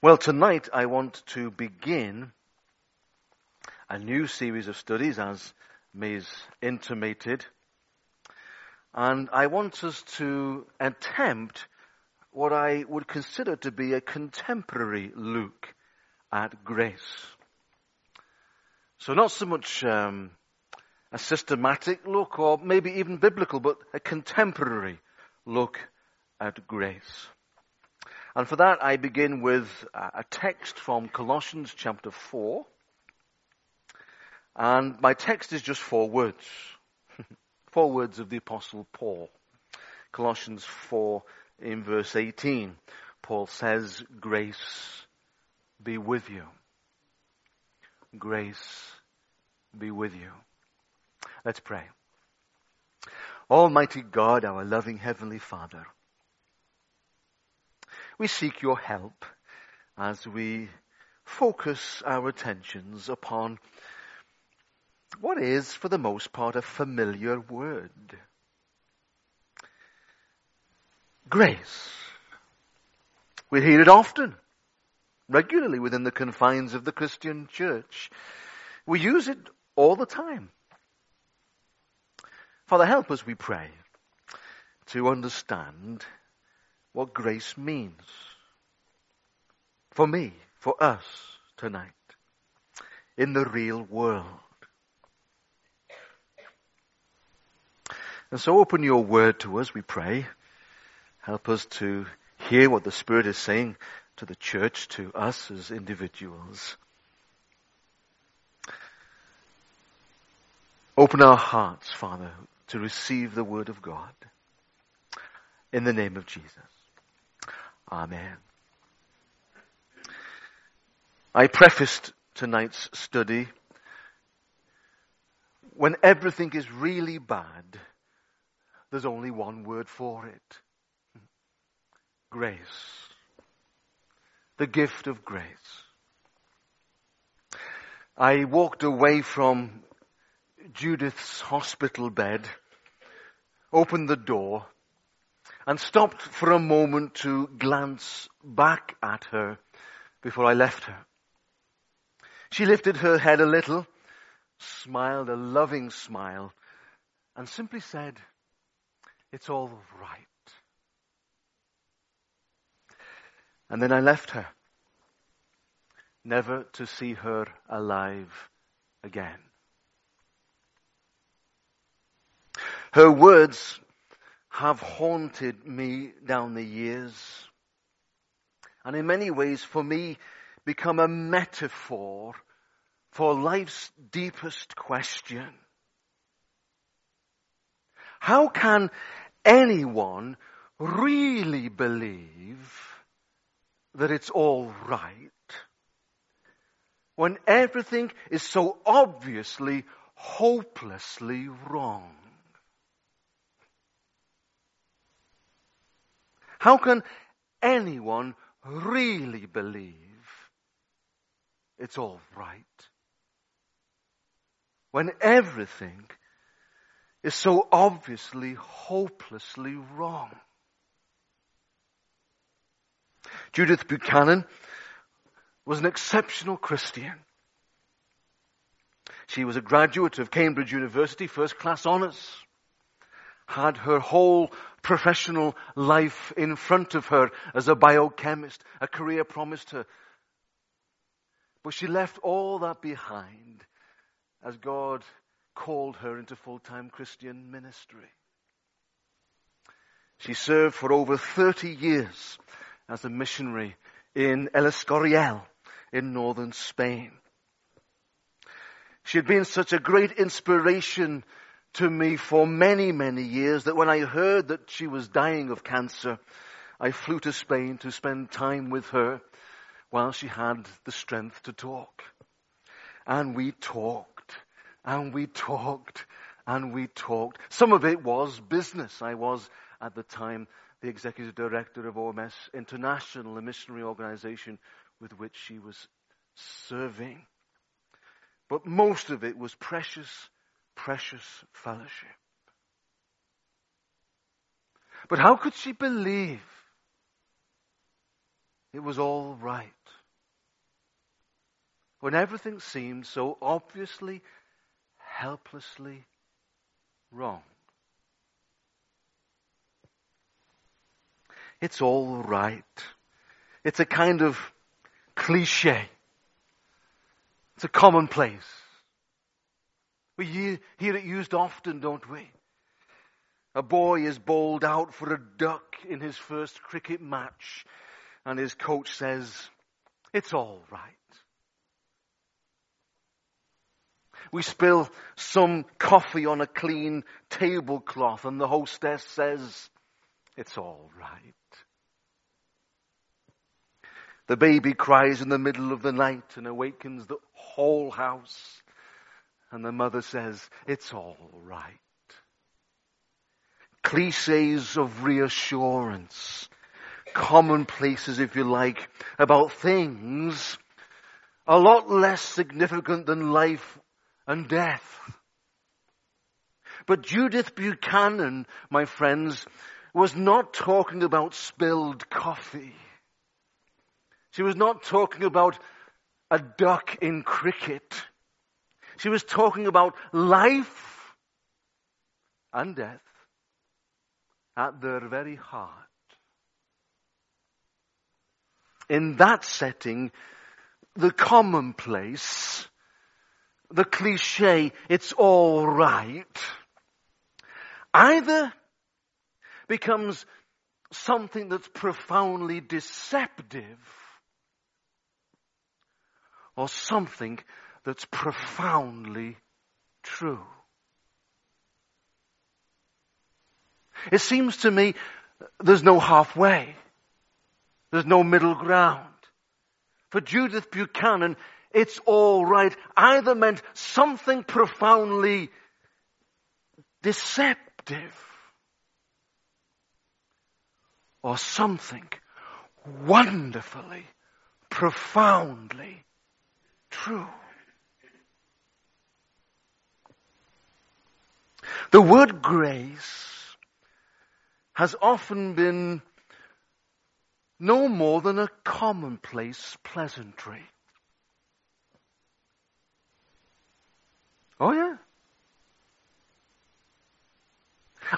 Well, tonight I want to begin a new series of studies, as May's intimated. And I want us to attempt what I would consider to be a contemporary look at grace. So not so much um, a systematic look or maybe even biblical, but a contemporary look at grace. And for that I begin with uh, a text from Colossians chapter 4. And my text is just four words. four words of the apostle Paul. Colossians 4 in verse 18. Paul says, grace be with you. Grace be with you. Let's pray. Almighty God, our loving Heavenly Father, we seek your help as we focus our attentions upon what is, for the most part, a familiar word. Grace. We hear it often, regularly within the confines of the Christian church. We use it all the time. Father, help us, we pray, to understand what grace means. For me, for us tonight, in the real world. And so open your word to us, we pray. Help us to hear what the Spirit is saying to the church, to us as individuals. Open our hearts, Father, to receive the word of God. In the name of Jesus. Amen. I prefaced tonight's study when everything is really bad, there's only one word for it. Grace. The gift of grace. I walked away from Judith's hospital bed, opened the door, and stopped for a moment to glance back at her before I left her. She lifted her head a little, smiled a loving smile, and simply said, it's all right. And then I left her, never to see her alive again. Her words have haunted me down the years. And in many ways, for me, become a metaphor for life's deepest question. How can anyone really believe that it's all right when everything is so obviously, hopelessly wrong? How can anyone really believe it's all right? When everything is so obviously, hopelessly wrong. Judith Buchanan was an exceptional Christian. She was a graduate of Cambridge University, first class honours. Had her whole professional life in front of her as a biochemist. A career promised her. But she left all that behind as God called her into full-time Christian ministry. She served for over 30 years as a missionary in El Escorial in northern Spain. She had been such a great inspiration to me for many, many years that when I heard that she was dying of cancer, I flew to Spain to spend time with her while she had the strength to talk. And we talked, and we talked, and we talked. Some of it was business. I was, at the time, the executive director of OMS International, a missionary organization with which she was serving. But most of it was precious precious fellowship. But how could she believe it was all right. When everything seemed so obviously, helplessly wrong. It's all right. It's a kind of cliche. It's a commonplace. We hear it used often, don't we? A boy is bowled out for a duck in his first cricket match, and his coach says, It's all right. We spill some coffee on a clean tablecloth, and the hostess says, It's all right. The baby cries in the middle of the night and awakens the whole house. And the mother says, it's all right. Cliches of reassurance, commonplaces, if you like, about things a lot less significant than life and death. But Judith Buchanan, my friends, was not talking about spilled coffee. She was not talking about a duck in cricket. She was talking about life and death at their very heart. In that setting, the commonplace, the cliche, it's all right, either becomes something that's profoundly deceptive or something that's profoundly true. It seems to me there's no halfway. There's no middle ground. For Judith Buchanan, it's all right either meant something profoundly deceptive or something wonderfully, profoundly true. The word grace has often been no more than a commonplace pleasantry. Oh yeah.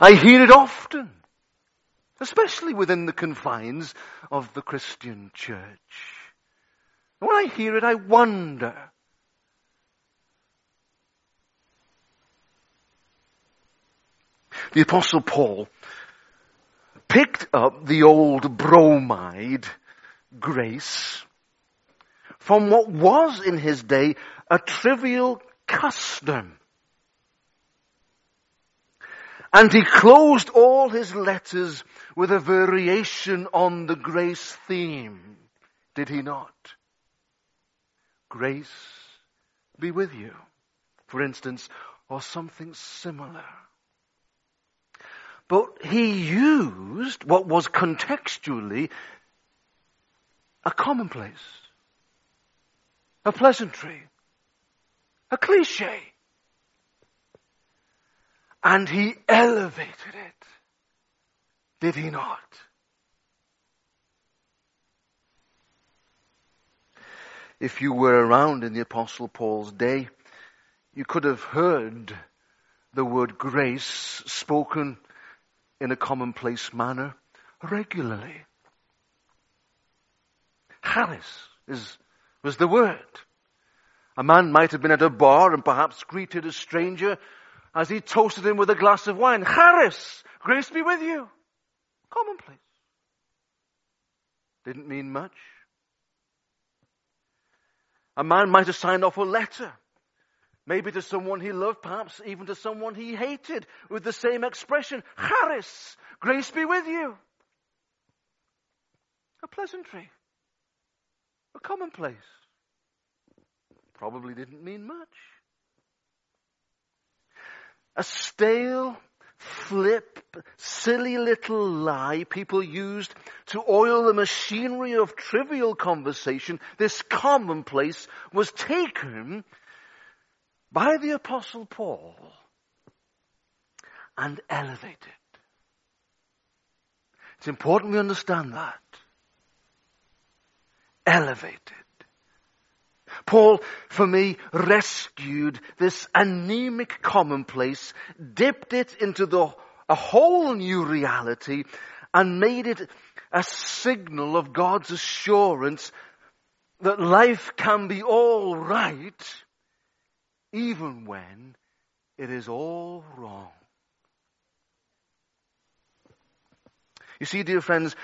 I hear it often, especially within the confines of the Christian church. When I hear it, I wonder. The apostle Paul picked up the old bromide grace from what was in his day a trivial custom. And he closed all his letters with a variation on the grace theme. Did he not? Grace be with you, for instance, or something similar. But he used what was contextually a commonplace, a pleasantry, a cliche. And he elevated it. Did he not? if you were around in the Apostle Paul's day, you could have heard the word grace spoken in a commonplace manner regularly. Charis is, was the word. A man might have been at a bar and perhaps greeted a stranger as he toasted him with a glass of wine. Charis, grace be with you. Commonplace. Didn't mean much. A man might have signed off a letter, maybe to someone he loved, perhaps even to someone he hated, with the same expression, Charis, grace be with you. A pleasantry, a commonplace. Probably didn't mean much. A stale, flip, silly little lie people used to oil the machinery of trivial conversation, this commonplace was taken by the apostle Paul and elevated. It's important we understand that. elevated. Paul, for me, rescued this anemic commonplace, dipped it into the, a whole new reality, and made it a signal of God's assurance that life can be all right even when it is all wrong. You see, dear friends,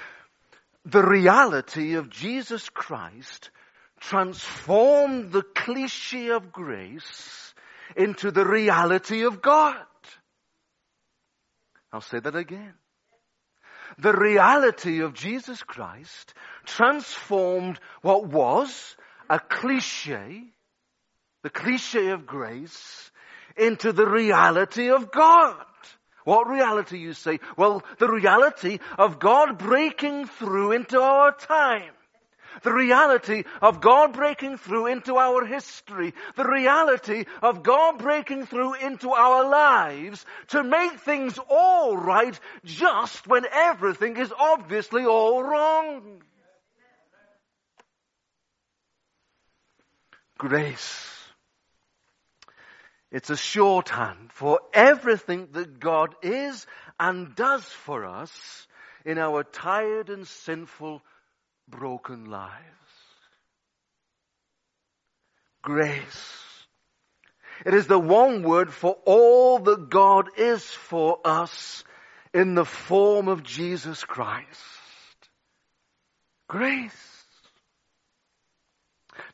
the reality of Jesus Christ transformed the cliche of grace into the reality of God. I'll say that again. The reality of Jesus Christ transformed what was a cliche, the cliche of grace, into the reality of God. What reality, you say? Well, the reality of God breaking through into our time. The reality of God breaking through into our history. The reality of God breaking through into our lives to make things all right just when everything is obviously all wrong. Grace it's a shorthand for everything that God is and does for us in our tired and sinful, broken lives. Grace. It is the one word for all that God is for us in the form of Jesus Christ. Grace.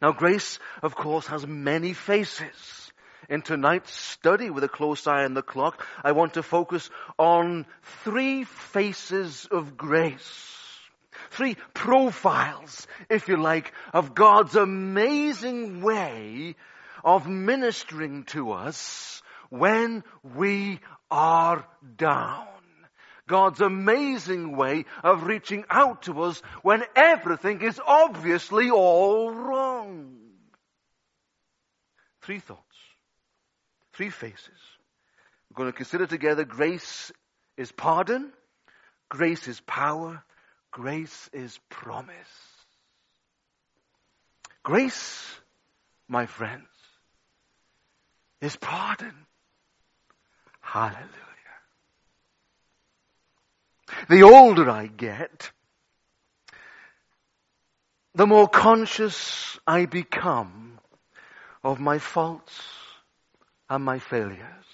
Now grace, of course, has many faces in tonight's study with a close eye on the clock, I want to focus on three faces of grace. Three profiles, if you like, of God's amazing way of ministering to us when we are down. God's amazing way of reaching out to us when everything is obviously all wrong. Three thoughts. Three faces. We're going to consider together grace is pardon, grace is power, grace is promise. Grace, my friends, is pardon. Hallelujah. The older I get, the more conscious I become of my faults and my failures.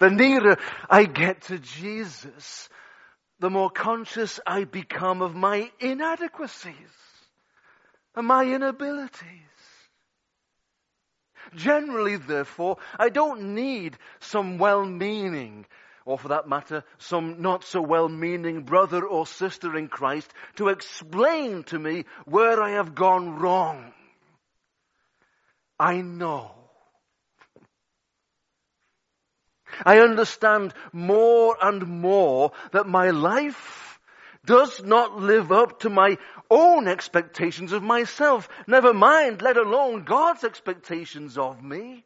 the nearer I get to Jesus, the more conscious I become of my inadequacies and my inabilities. Generally, therefore, I don't need some well-meaning, or for that matter, some not so well-meaning brother or sister in Christ to explain to me where I have gone wrong. I know. I understand more and more that my life does not live up to my own expectations of myself. Never mind, let alone God's expectations of me.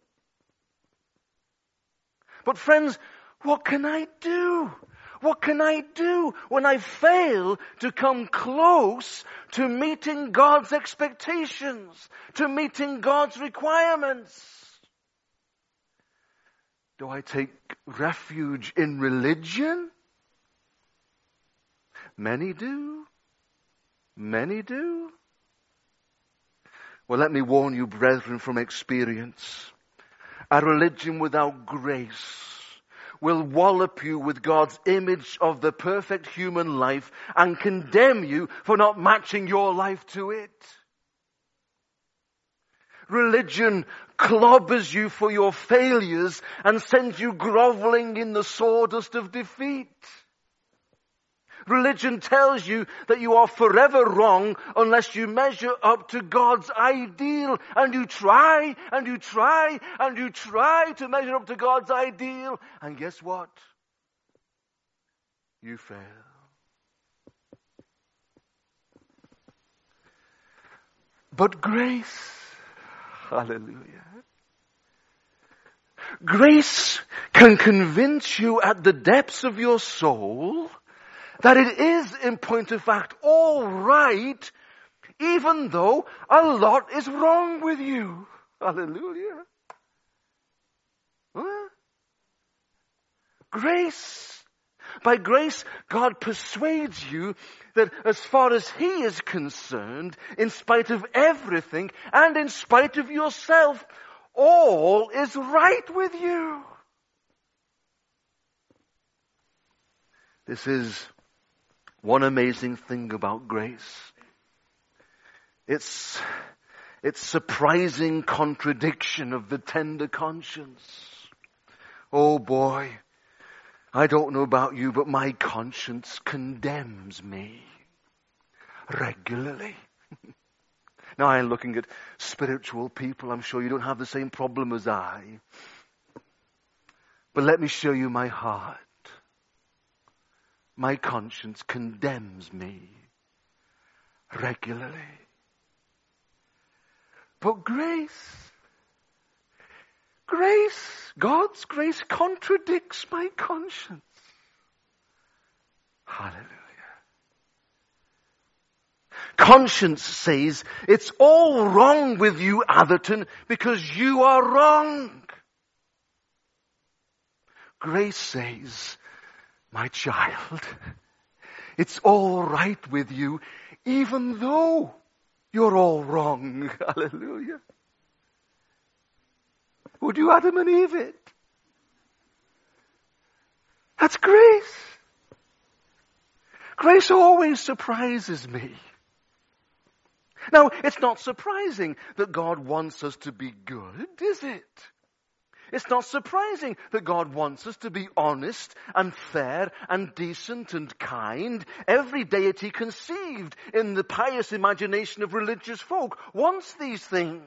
But friends, what can I do? What can I do when I fail to come close to meeting God's expectations, to meeting God's requirements? Do I take refuge in religion? Many do. Many do. Well, let me warn you, brethren, from experience. A religion without grace will wallop you with God's image of the perfect human life and condemn you for not matching your life to it. Religion clobbers you for your failures and sends you groveling in the sawdust of defeat. Religion tells you that you are forever wrong unless you measure up to God's ideal. And you try, and you try, and you try to measure up to God's ideal. And guess what? You fail. But grace, hallelujah. Grace can convince you at the depths of your soul that it is in point of fact all right, even though a lot is wrong with you. Hallelujah. Grace. By grace, God persuades you that as far as He is concerned, in spite of everything and in spite of yourself, all is right with you. This is one amazing thing about grace. It's, it's surprising contradiction of the tender conscience. Oh boy, I don't know about you, but my conscience condemns me regularly. now I'm looking at spiritual people. I'm sure you don't have the same problem as I. But let me show you my heart my conscience condemns me regularly. But grace, grace, God's grace contradicts my conscience. Hallelujah. Conscience says it's all wrong with you, Atherton, because you are wrong. Grace says my child, it's all right with you, even though you're all wrong. Hallelujah. Would you Adam and Eve it? That's grace. Grace always surprises me. Now, it's not surprising that God wants us to be good, is it? It's not surprising that God wants us to be honest and fair and decent and kind. Every deity conceived in the pious imagination of religious folk wants these things.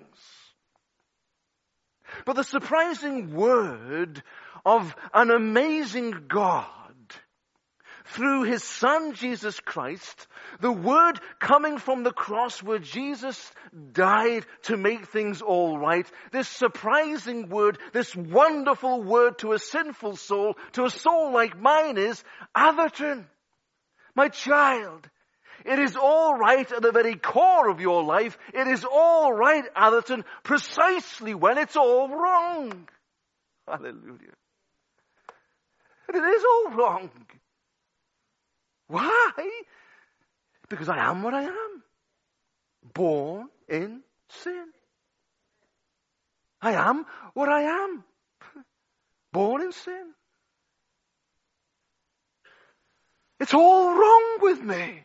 But the surprising word of an amazing God through his son Jesus Christ, the word coming from the cross where Jesus died to make things all right, this surprising word, this wonderful word to a sinful soul, to a soul like mine is, Atherton, my child, it is all right at the very core of your life. It is all right, Atherton, precisely when it's all wrong. Hallelujah. And it is all wrong. Why? Because I am what I am. Born in sin. I am what I am. Born in sin. It's all wrong with me.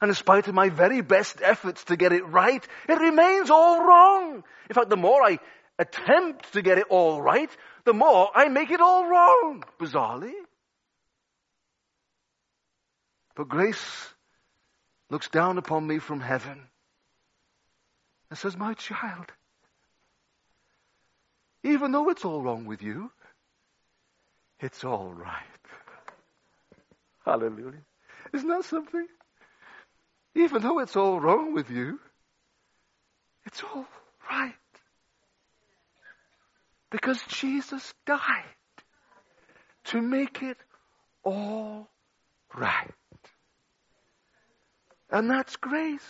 And in spite of my very best efforts to get it right, it remains all wrong. In fact, the more I attempt to get it all right, the more I make it all wrong, bizarrely. But grace looks down upon me from heaven and says, My child, even though it's all wrong with you, it's all right. Hallelujah. Isn't that something? Even though it's all wrong with you, it's all right. Because Jesus died to make it all right. And that's grace.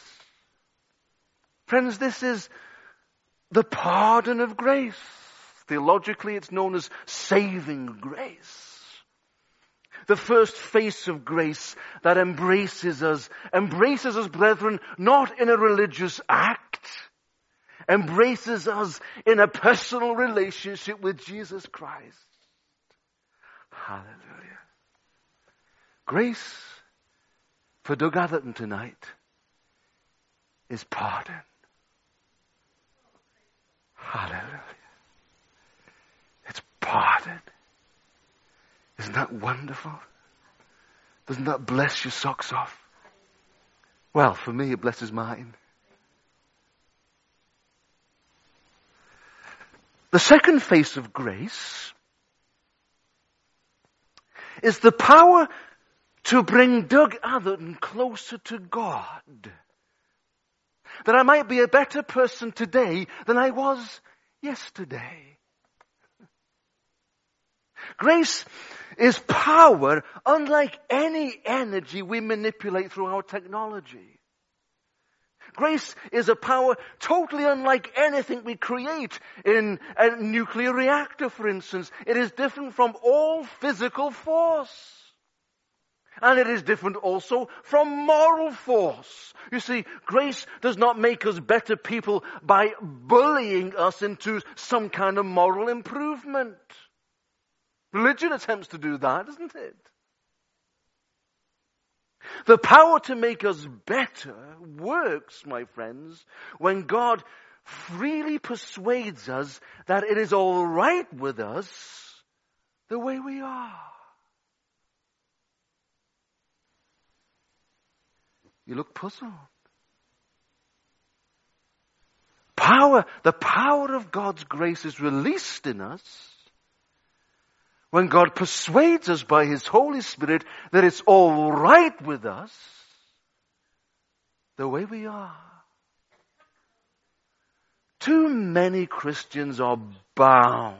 Friends, this is the pardon of grace. Theologically, it's known as saving grace. The first face of grace that embraces us, embraces us, brethren, not in a religious act, embraces us in a personal relationship with Jesus Christ. Hallelujah. Grace for Doug Atherton tonight is pardon. Hallelujah. It's pardon. Isn't that wonderful? Doesn't that bless your socks off? Well, for me, it blesses mine. The second face of grace is the power to bring Doug Atherton closer to God. That I might be a better person today than I was yesterday. Grace is power unlike any energy we manipulate through our technology. Grace is a power totally unlike anything we create in a nuclear reactor, for instance. It is different from all physical force. And it is different also from moral force. You see, grace does not make us better people by bullying us into some kind of moral improvement. Religion attempts to do that, doesn't it? The power to make us better works, my friends, when God freely persuades us that it is all right with us the way we are. You look puzzled. Power, the power of God's grace is released in us when God persuades us by His Holy Spirit that it's all right with us the way we are. Too many Christians are bound,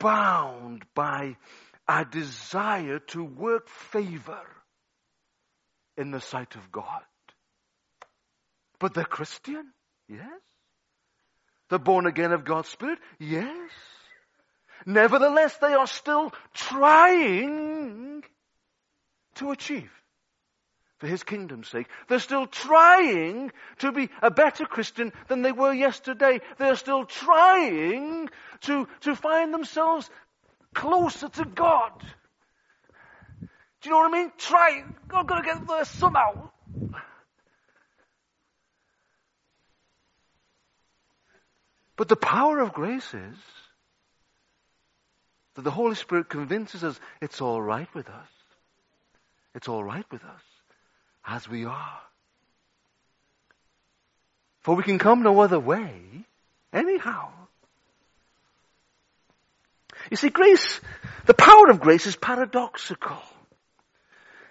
bound by a desire to work favor in the sight of God. But they're Christian, yes. They're born again of God's Spirit, yes. Nevertheless, they are still trying to achieve for his kingdom's sake. They're still trying to be a better Christian than they were yesterday. They're still trying to, to find themselves closer to God. Do you know what I mean? Try. I'm going to get there somehow. But the power of grace is that the Holy Spirit convinces us it's all right with us. It's all right with us as we are. For we can come no other way anyhow. You see, grace, the power of grace is paradoxical.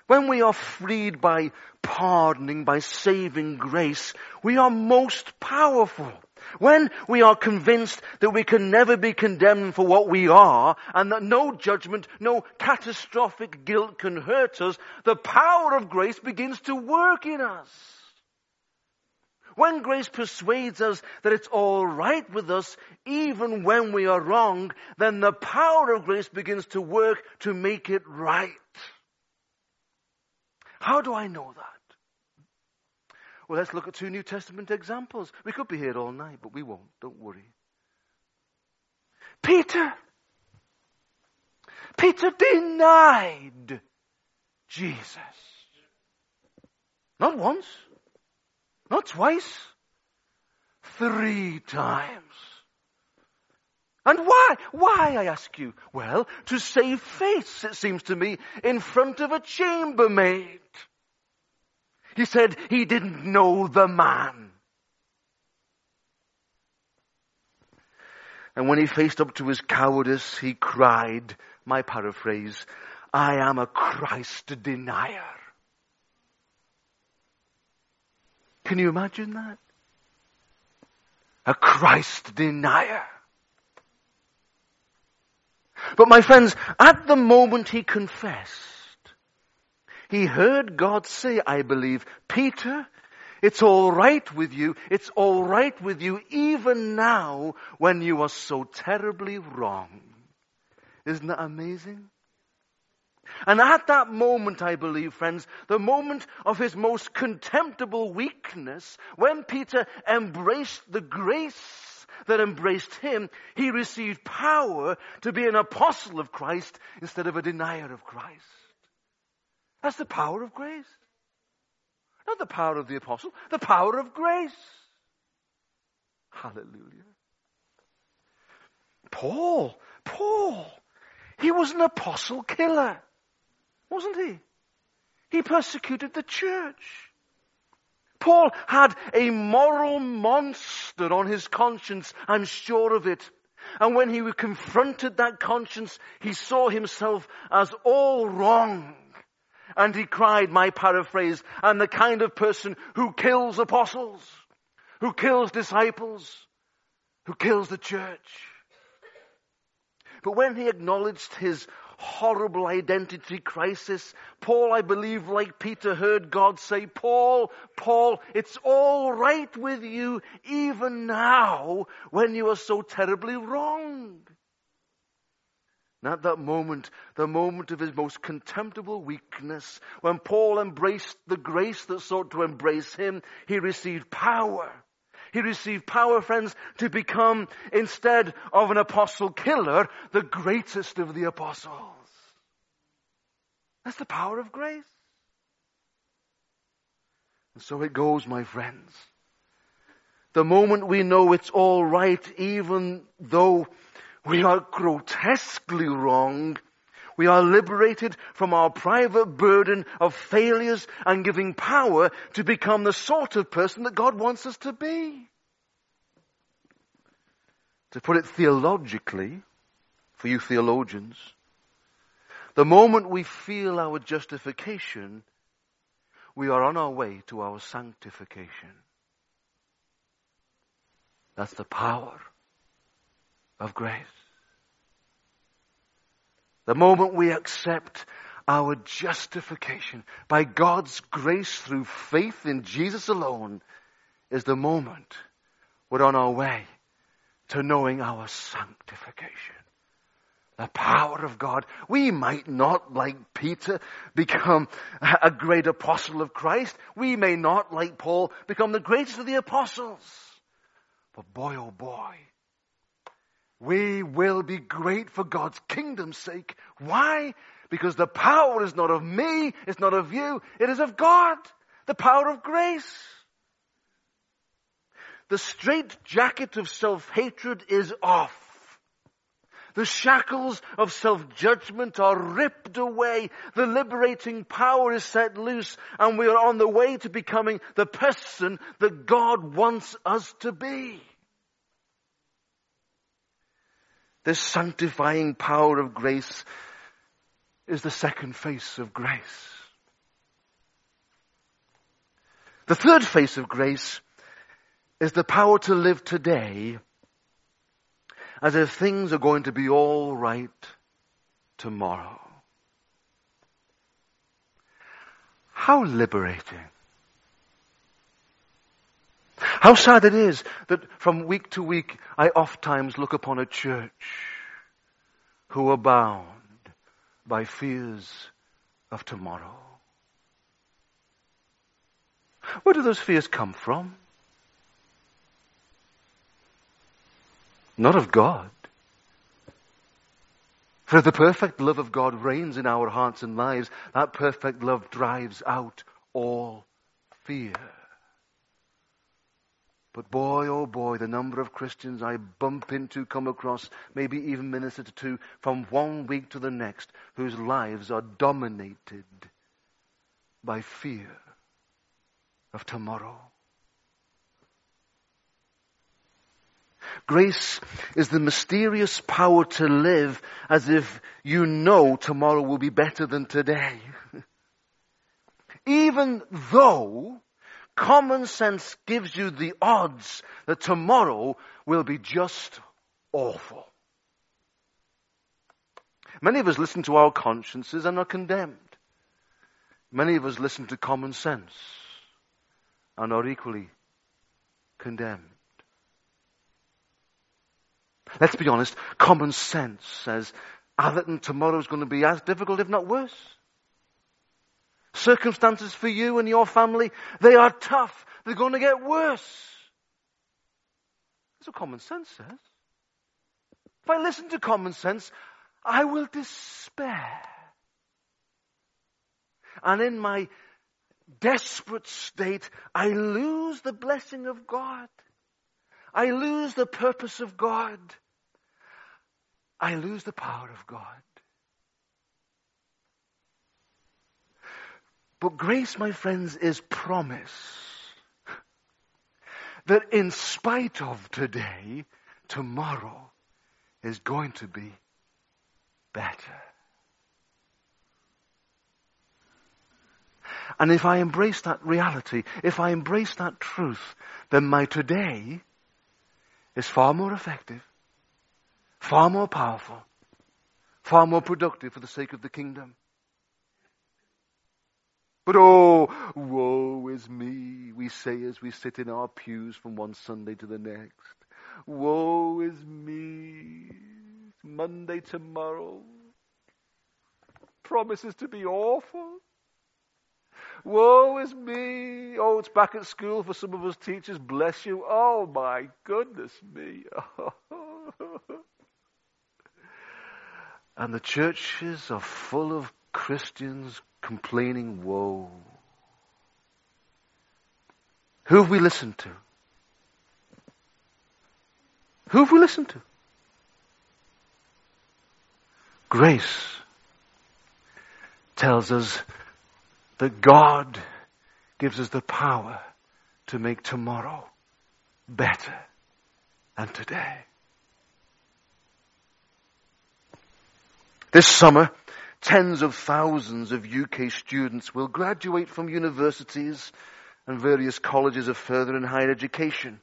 When we are freed by pardoning, by saving grace, we are most powerful. When we are convinced that we can never be condemned for what we are and that no judgment, no catastrophic guilt can hurt us, the power of grace begins to work in us. When grace persuades us that it's all right with us even when we are wrong, then the power of grace begins to work to make it right. How do I know that? Well, let's look at two New Testament examples. We could be here all night, but we won't. Don't worry. Peter. Peter denied Jesus. Not once. Not twice. Three times. And why? Why, I ask you? Well, to save face, it seems to me, in front of a chambermaid. He said he didn't know the man. And when he faced up to his cowardice, he cried, my paraphrase, I am a Christ denier. Can you imagine that? A Christ denier. But my friends, at the moment he confessed, he heard God say, I believe, Peter, it's all right with you. It's all right with you even now when you are so terribly wrong. Isn't that amazing? And at that moment, I believe, friends, the moment of his most contemptible weakness, when Peter embraced the grace that embraced him, he received power to be an apostle of Christ instead of a denier of Christ. That's the power of grace. Not the power of the apostle, the power of grace. Hallelujah. Paul, Paul, he was an apostle killer, wasn't he? He persecuted the church. Paul had a moral monster on his conscience, I'm sure of it. And when he confronted that conscience, he saw himself as all wrong. And he cried, my paraphrase, I'm the kind of person who kills apostles, who kills disciples, who kills the church. But when he acknowledged his horrible identity crisis, Paul, I believe, like Peter, heard God say, Paul, Paul, it's all right with you even now when you are so terribly wrong. And at that moment, the moment of his most contemptible weakness, when Paul embraced the grace that sought to embrace him, he received power. He received power, friends, to become, instead of an apostle killer, the greatest of the apostles. That's the power of grace. And so it goes, my friends. The moment we know it's all right, even though we are grotesquely wrong. We are liberated from our private burden of failures and giving power to become the sort of person that God wants us to be. To put it theologically, for you theologians, the moment we feel our justification, we are on our way to our sanctification. That's the power of grace. The moment we accept our justification by God's grace through faith in Jesus alone is the moment we're on our way to knowing our sanctification. The power of God. We might not, like Peter, become a great apostle of Christ. We may not, like Paul, become the greatest of the apostles. But boy, oh boy, we will be great for God's kingdom's sake. Why? Because the power is not of me, it's not of you, it is of God. The power of grace. The straight jacket of self-hatred is off. The shackles of self-judgment are ripped away. The liberating power is set loose and we are on the way to becoming the person that God wants us to be. This sanctifying power of grace is the second face of grace. The third face of grace is the power to live today as if things are going to be all right tomorrow. How liberating. How sad it is that from week to week I oft times look upon a church who are bound by fears of tomorrow. Where do those fears come from? Not of God. For the perfect love of God reigns in our hearts and lives. That perfect love drives out all fear. But boy, oh boy, the number of Christians I bump into, come across, maybe even minister to from one week to the next, whose lives are dominated by fear of tomorrow. Grace is the mysterious power to live as if you know tomorrow will be better than today. Even though Common sense gives you the odds that tomorrow will be just awful. Many of us listen to our consciences and are condemned. Many of us listen to common sense and are equally condemned. Let's be honest, common sense says Atherton tomorrow is going to be as difficult, if not worse circumstances for you and your family, they are tough. They're going to get worse. That's what common sense says. If I listen to common sense, I will despair. And in my desperate state, I lose the blessing of God. I lose the purpose of God. I lose the power of God. But grace, my friends, is promise that in spite of today, tomorrow is going to be better. And if I embrace that reality, if I embrace that truth, then my today is far more effective, far more powerful, far more productive for the sake of the kingdom. But oh, woe is me, we say as we sit in our pews from one Sunday to the next. Woe is me. Monday tomorrow. Promises to be awful. Woe is me. Oh, it's back at school for some of us teachers. Bless you. Oh, my goodness me. and the churches are full of Christians complaining woe. Who have we listened to? Who have we listened to? Grace tells us that God gives us the power to make tomorrow better than today. This summer, tens of thousands of UK students will graduate from universities and various colleges of further and higher education.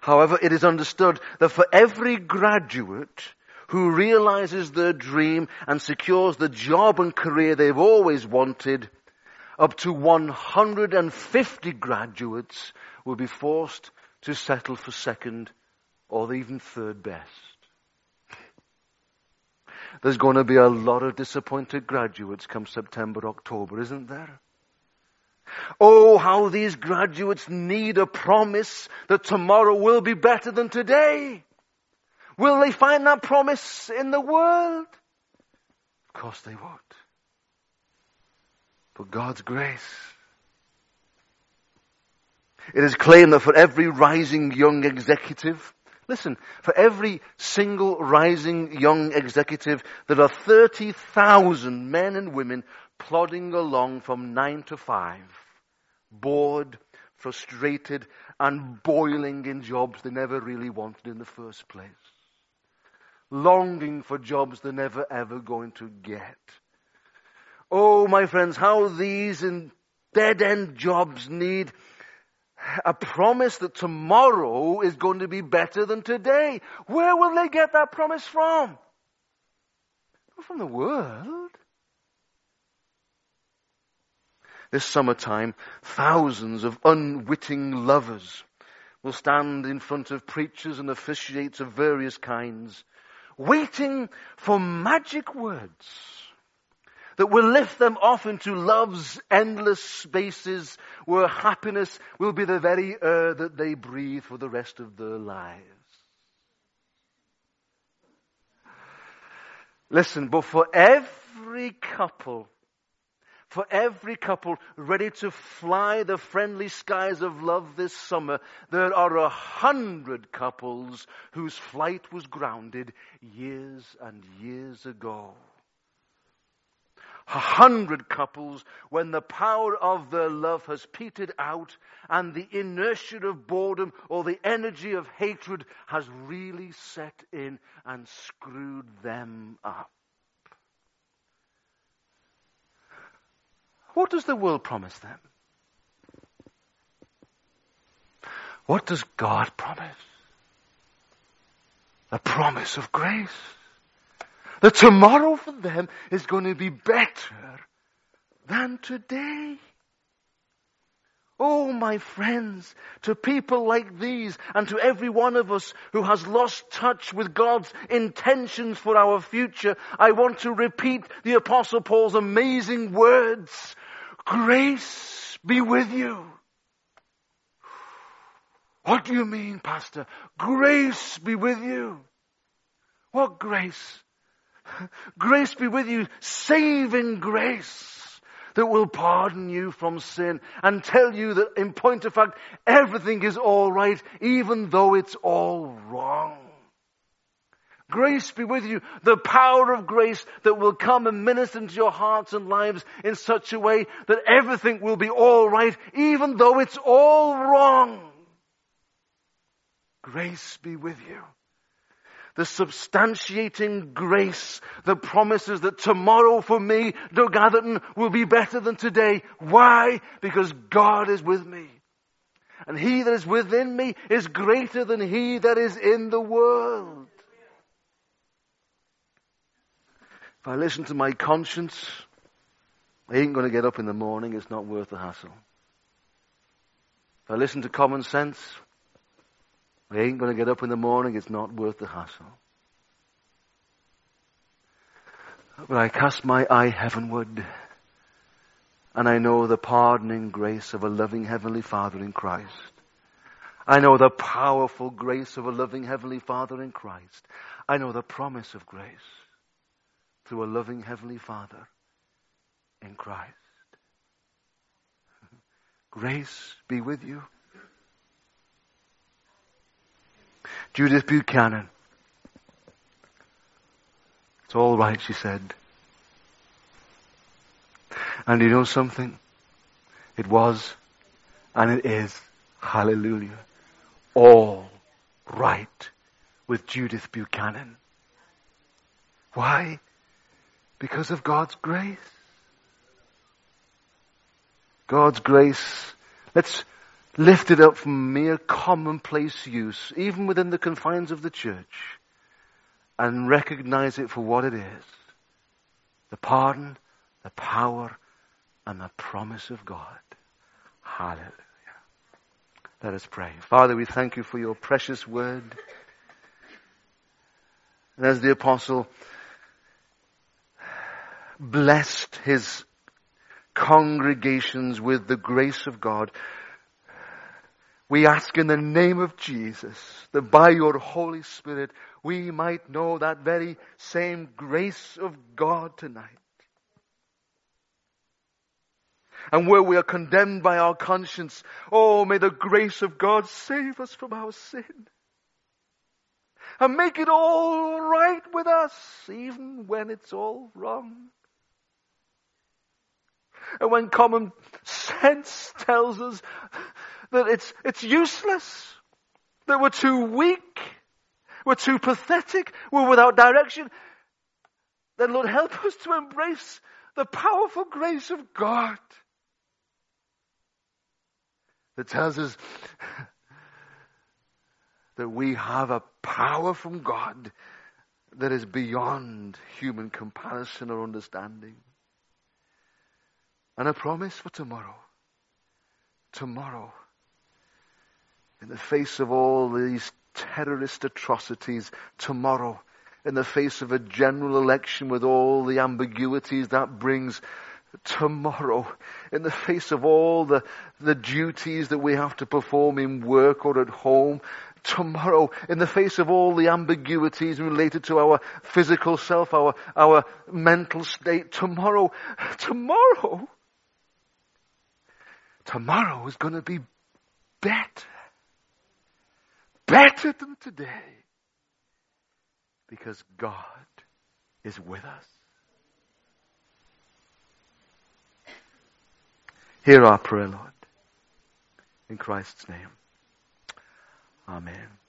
However, it is understood that for every graduate who realizes their dream and secures the job and career they've always wanted, up to 150 graduates will be forced to settle for second or even third best. There's going to be a lot of disappointed graduates come September, October, isn't there? Oh, how these graduates need a promise that tomorrow will be better than today. Will they find that promise in the world? Of course they won't. But God's grace. It is claimed that for every rising young executive, listen, for every single rising young executive, there are 30,000 men and women plodding along from nine to five, bored, frustrated, and boiling in jobs they never really wanted in the first place longing for jobs they're never ever going to get. Oh, my friends, how these dead end jobs need a promise that tomorrow is going to be better than today. Where will they get that promise from? From the world. This summertime, thousands of unwitting lovers will stand in front of preachers and officiates of various kinds waiting for magic words that will lift them off into love's endless spaces where happiness will be the very air that they breathe for the rest of their lives. Listen, but for every couple for every couple ready to fly the friendly skies of love this summer, there are a hundred couples whose flight was grounded years and years ago. A hundred couples when the power of their love has petered out and the inertia of boredom or the energy of hatred has really set in and screwed them up. What does the world promise them? What does God promise? A promise of grace. That tomorrow for them is going to be better than today. Oh, my friends, to people like these and to every one of us who has lost touch with God's intentions for our future, I want to repeat the apostle Paul's amazing words Grace be with you. What do you mean, Pastor? Grace be with you. What grace? Grace be with you, saving grace that will pardon you from sin and tell you that in point of fact, everything is alright even though it's all wrong. Grace be with you. The power of grace that will come and minister into your hearts and lives in such a way that everything will be all right, even though it's all wrong. Grace be with you. The substantiating grace that promises that tomorrow for me, Doug Atherton, will be better than today. Why? Because God is with me. And he that is within me is greater than he that is in the world. If I listen to my conscience, I ain't going to get up in the morning. It's not worth the hassle. If I listen to common sense, I ain't going to get up in the morning. It's not worth the hassle. But I cast my eye heavenward and I know the pardoning grace of a loving Heavenly Father in Christ. I know the powerful grace of a loving Heavenly Father in Christ. I know the promise of grace through a loving Heavenly Father in Christ. Grace be with you. Judith Buchanan. It's all right, she said. And you know something? It was and it is, hallelujah, all right with Judith Buchanan. Why? Because of God's grace. God's grace. Let's lift it up from mere commonplace use, even within the confines of the church, and recognize it for what it is. The pardon, the power, and the promise of God. Hallelujah. Let us pray. Father, we thank you for your precious word. And as the apostle blessed his congregations with the grace of God, we ask in the name of Jesus that by your Holy Spirit we might know that very same grace of God tonight. And where we are condemned by our conscience, oh, may the grace of God save us from our sin. And make it all right with us, even when it's all wrong. And when common sense tells us that it's, it's useless, that we're too weak, we're too pathetic, we're without direction, then Lord help us to embrace the powerful grace of God. That tells us that we have a power from God that is beyond human comparison or understanding. And a promise for tomorrow. Tomorrow, in the face of all these terrorist atrocities, tomorrow, in the face of a general election with all the ambiguities that brings, tomorrow in the face of all the, the duties that we have to perform in work or at home, tomorrow in the face of all the ambiguities related to our physical self, our, our mental state, tomorrow, tomorrow, tomorrow is going to be better. Better than today. Because God is with us. Hear our prayer, Lord. In Christ's name. Amen.